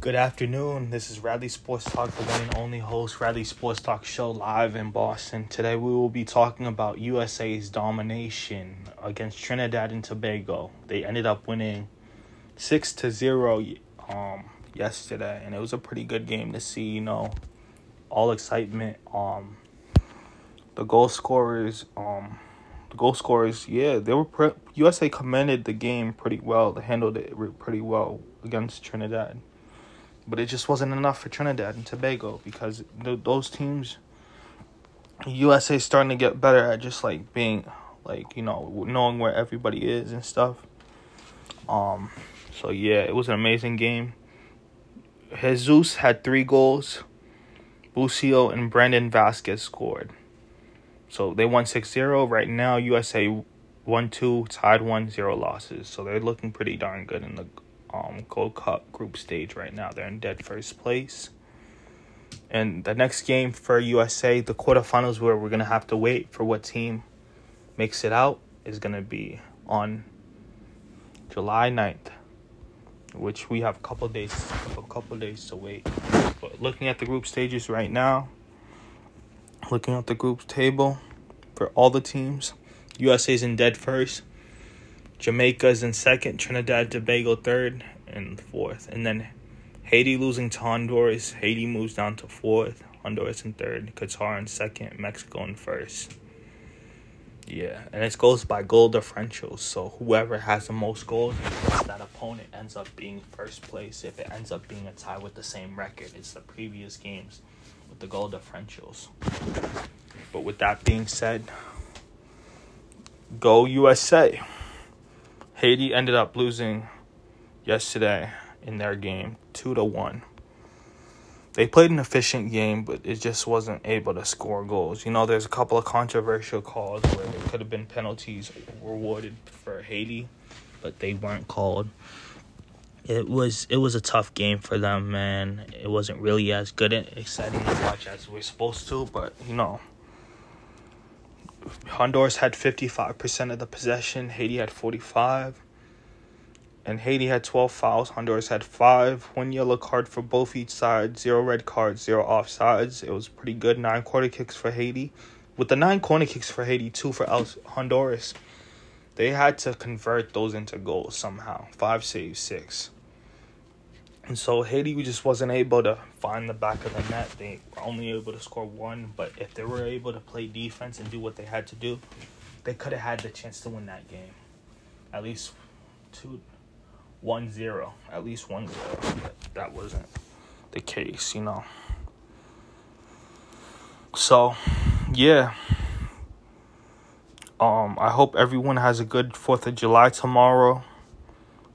Good afternoon. This is Radley Sports Talk, the one and only host, Radley Sports Talk Show live in Boston. Today we will be talking about USA's domination against Trinidad and Tobago. They ended up winning 6 to 0 um yesterday and it was a pretty good game to see, you know, all excitement um the goal scorers um the goal scorers, yeah, they were pre- USA commanded the game pretty well. They handled it pretty well against Trinidad, but it just wasn't enough for Trinidad and Tobago because th- those teams, USA starting to get better at just like being like you know knowing where everybody is and stuff. Um, so yeah, it was an amazing game. Jesus had three goals. Busio and Brandon Vazquez scored. So they won 6 0. Right now, USA 1 2, tied 1 0 losses. So they're looking pretty darn good in the um, Gold Cup group stage right now. They're in dead first place. And the next game for USA, the quarterfinals, where we're going to have to wait for what team makes it out, is going to be on July 9th, which we have a couple days, a couple days to wait. But looking at the group stages right now, looking at the group table for all the teams. USA's in dead first. Jamaica's in second. Trinidad Tobago third and fourth. And then Haiti losing to Honduras. Haiti moves down to fourth. Honduras in third. Qatar in second. Mexico in first. Yeah, and it goes by goal differentials. So whoever has the most goals, that opponent ends up being first place. If it ends up being a tie with the same record, it's the previous games with the goal differentials. But with that being said, go USA. Haiti ended up losing yesterday in their game 2 to 1. They played an efficient game, but it just wasn't able to score goals. You know, there's a couple of controversial calls where there could have been penalties rewarded for Haiti, but they weren't called it was it was a tough game for them, man. It wasn't really as good and exciting to watch as we are supposed to, but you know, Honduras had fifty five percent of the possession. Haiti had forty five, and Haiti had twelve fouls. Honduras had five. One yellow card for both each side. Zero red cards. Zero offsides. It was pretty good. Nine corner kicks for Haiti. With the nine corner kicks for Haiti, two for El- Honduras they had to convert those into goals somehow. Five saves, six. And so Haiti just wasn't able to find the back of the net. They were only able to score one, but if they were able to play defense and do what they had to do, they could have had the chance to win that game. At least two, one zero. At least one zero. But that wasn't the case, you know. So, yeah. Um, I hope everyone has a good Fourth of July tomorrow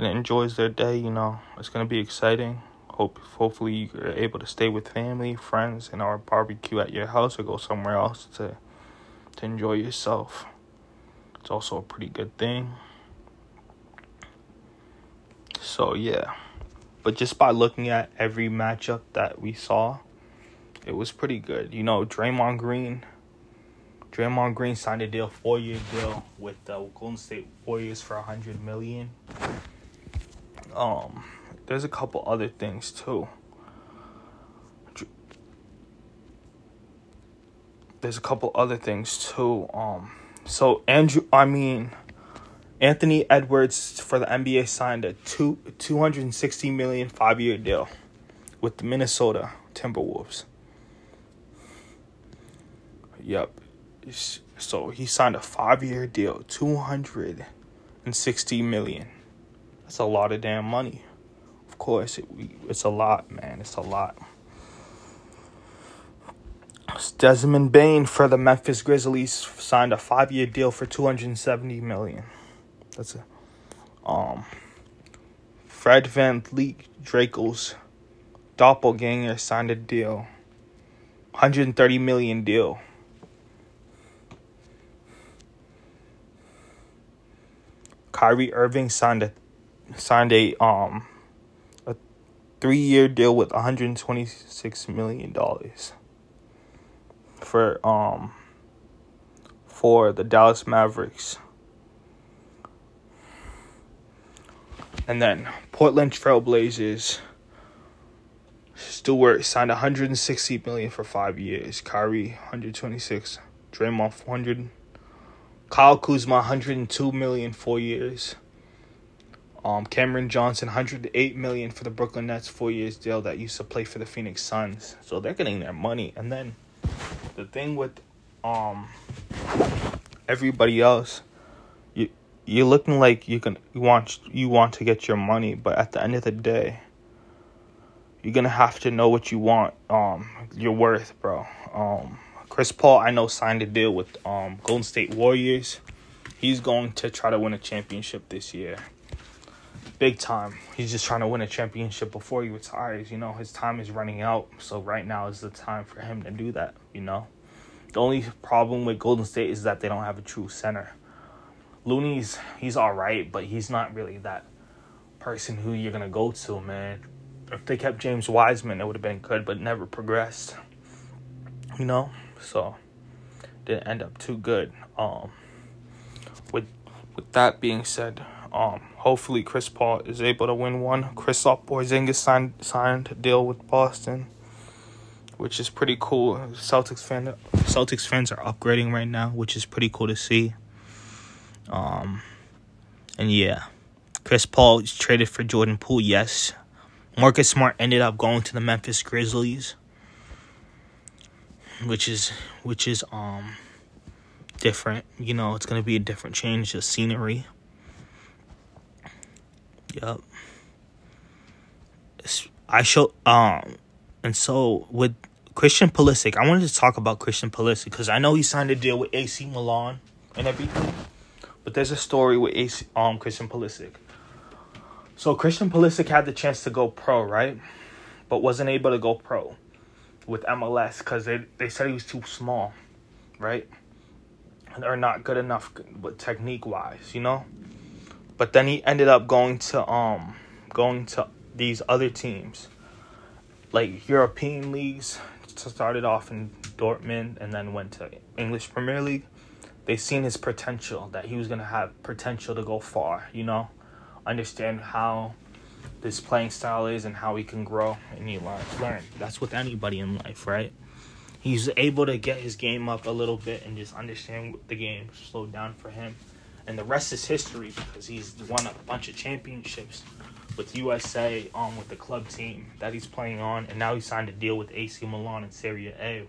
and enjoys their day. You know, it's gonna be exciting. Hope hopefully you're able to stay with family, friends, and our barbecue at your house or go somewhere else to to enjoy yourself. It's also a pretty good thing. So yeah, but just by looking at every matchup that we saw, it was pretty good. You know, Draymond Green Draymond Green signed a deal, four year deal with the Golden State Warriors for a hundred million. Um, there's a couple other things too. There's a couple other things too. Um, so Andrew, I mean, Anthony Edwards for the NBA signed a two two hundred sixty million five year deal with the Minnesota Timberwolves. Yep, so he signed a five year deal, two hundred and sixty million. That's a lot of damn money. Of course, it, it's a lot, man. It's a lot. Desmond Bane for the Memphis Grizzlies signed a five year deal for two hundred and seventy million. That's a um Fred VanVleet Draco's doppelganger signed a deal. 130 million deal Kyrie Irving signed a signed a um a three year deal with 126 million dollars for um for the Dallas Mavericks. And then Portland Trailblazers Stewart signed 160 million for five years. Kyrie 126. Draymond 400. Kyle Kuzma 102 million four years. Um, Cameron Johnson 108 million for the Brooklyn Nets four years deal that used to play for the Phoenix Suns. So they're getting their money. And then the thing with um everybody else, you you're looking like you can you want you want to get your money, but at the end of the day, you're gonna have to know what you want, um, your worth, bro. Um, Chris Paul, I know signed a deal with um Golden State Warriors. He's going to try to win a championship this year. Big time. He's just trying to win a championship before he retires. You know, his time is running out. So right now is the time for him to do that, you know. The only problem with Golden State is that they don't have a true center. Looney's he's all right, but he's not really that person who you're gonna go to, man. If they kept James Wiseman, it would have been good, but never progressed. You know, so didn't end up too good. Um, with with that being said, um, hopefully Chris Paul is able to win one. Kristaps Porzingis signed signed a deal with Boston which is pretty cool. Celtics fan Celtics fans are upgrading right now, which is pretty cool to see. Um, and yeah, Chris Paul is traded for Jordan Poole. Yes, Marcus Smart ended up going to the Memphis Grizzlies, which is which is um different. You know, it's gonna be a different change of scenery. Yep. I show um and so with Christian Pulisic, I wanted to talk about Christian Pulisic because I know he signed a deal with AC Milan and everything, but there's a story with AC um Christian Pulisic. So Christian Pulisic had the chance to go pro, right? But wasn't able to go pro with MLS because they they said he was too small, right? And are not good enough, but technique wise, you know. But then he ended up going to um going to these other teams, like European leagues, started off in Dortmund and then went to English Premier League, they seen his potential that he was gonna have potential to go far. You know, understand how this playing style is and how he can grow and you learn. That's with anybody in life, right? He's able to get his game up a little bit and just understand the game slowed down for him, and the rest is history because he's won a bunch of championships with USA on um, with the club team that he's playing on, and now he signed a deal with AC Milan in Serie A,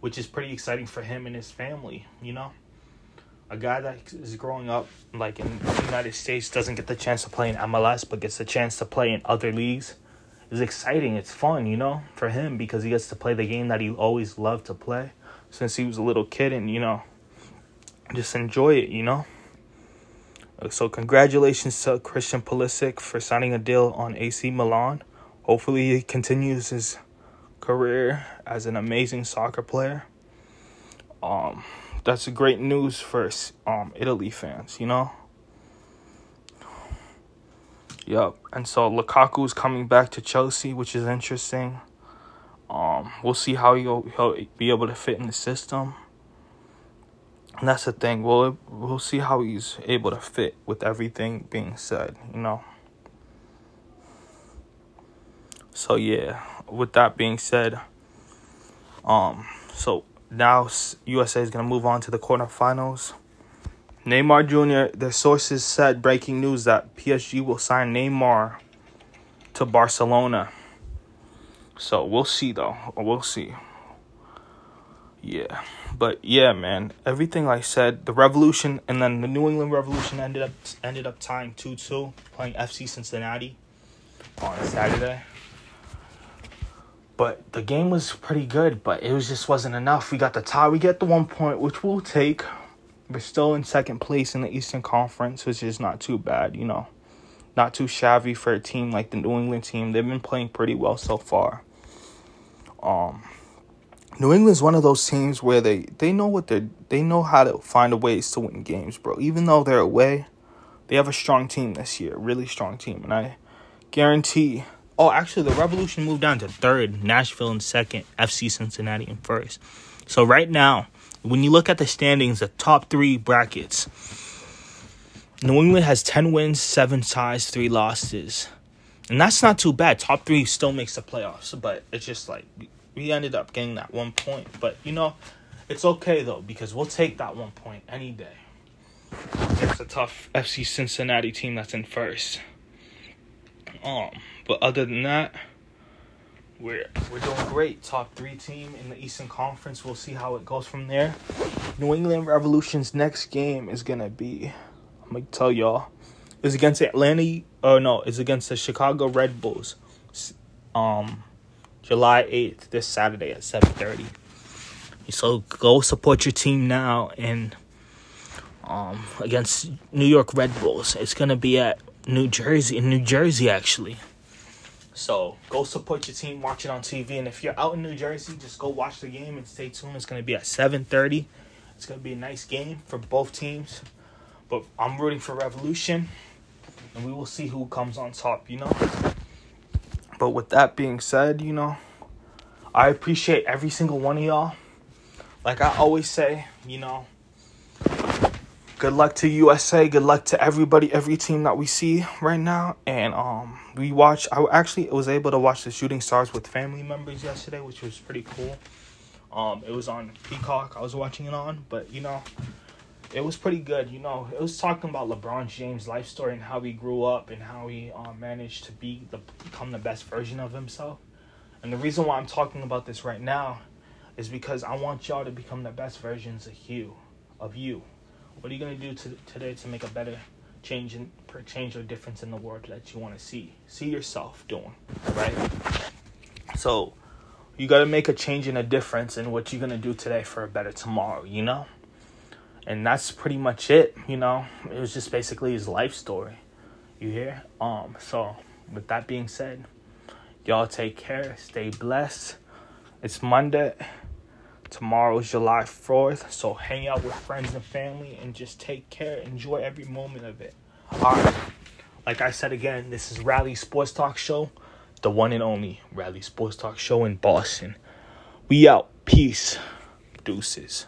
which is pretty exciting for him and his family. You know, a guy that is growing up like in the United States doesn't get the chance to play in MLS, but gets the chance to play in other leagues. Is exciting. It's fun, you know, for him because he gets to play the game that he always loved to play since he was a little kid, and you know, just enjoy it. You know. So congratulations to Christian Pulisic for signing a deal on AC Milan. Hopefully he continues his career as an amazing soccer player. Um, that's great news for um Italy fans, you know. Yep, and so Lukaku's coming back to Chelsea, which is interesting. Um, we'll see how he'll he'll be able to fit in the system. And that's the thing. We'll we'll see how he's able to fit with everything being said, you know. So yeah, with that being said, um, so now USA is gonna move on to the quarterfinals. Neymar Jr. The sources said breaking news that PSG will sign Neymar to Barcelona. So we'll see though. We'll see. Yeah. But yeah, man, everything I said, the Revolution and then the New England Revolution ended up ended up tying 2-2 playing FC Cincinnati on Saturday. But the game was pretty good, but it was just wasn't enough. We got the tie, we get the one point, which we'll take. We're still in second place in the Eastern Conference, which is not too bad, you know. Not too shabby for a team like the New England team. They've been playing pretty well so far. Um New England's one of those teams where they they know what they they know how to find a ways to win games, bro. Even though they're away, they have a strong team this year, really strong team, and I guarantee. Oh, actually, the Revolution moved down to third, Nashville in second, FC Cincinnati in first. So right now, when you look at the standings, the top three brackets, New England has ten wins, seven ties, three losses. And that's not too bad. Top three still makes the playoffs, but it's just like we ended up getting that one point. But you know, it's okay though because we'll take that one point any day. It's a tough FC Cincinnati team that's in first. Um, but other than that, we're we're doing great. Top three team in the Eastern Conference. We'll see how it goes from there. New England Revolution's next game is gonna be. I'm gonna tell y'all. Is against Atlanta. Oh no, it's against the Chicago Red Bulls. Um, July eighth, this Saturday at seven thirty. So go support your team now and um against New York Red Bulls. It's gonna be at New Jersey in New Jersey actually. So go support your team, watch it on TV, and if you're out in New Jersey, just go watch the game and stay tuned. It's gonna be at seven thirty. It's gonna be a nice game for both teams. But I'm rooting for Revolution, and we will see who comes on top. You know. But with that being said, you know, I appreciate every single one of y'all. Like I always say, you know, good luck to USA. Good luck to everybody, every team that we see right now. And um, we watch. I actually was able to watch the Shooting Stars with family members yesterday, which was pretty cool. Um, it was on Peacock. I was watching it on, but you know, it was pretty good. You know, it was talking about LeBron James' life story and how he grew up and how he um, managed to be the become the best version of himself. And the reason why I'm talking about this right now is because I want y'all to become the best versions of you, of you. What are you gonna do to, today to make a better change and change or difference in the world that you want to see? See yourself doing, right? So you got to make a change and a difference in what you're gonna do today for a better tomorrow. You know, and that's pretty much it. You know, it was just basically his life story. You hear? Um. So with that being said, y'all take care. Stay blessed. It's Monday. Tomorrow's July 4th, so hang out with friends and family and just take care. Enjoy every moment of it. Alright. Like I said again, this is Rally Sports Talk Show, the one and only Rally Sports Talk Show in Boston. We out. Peace. Deuces.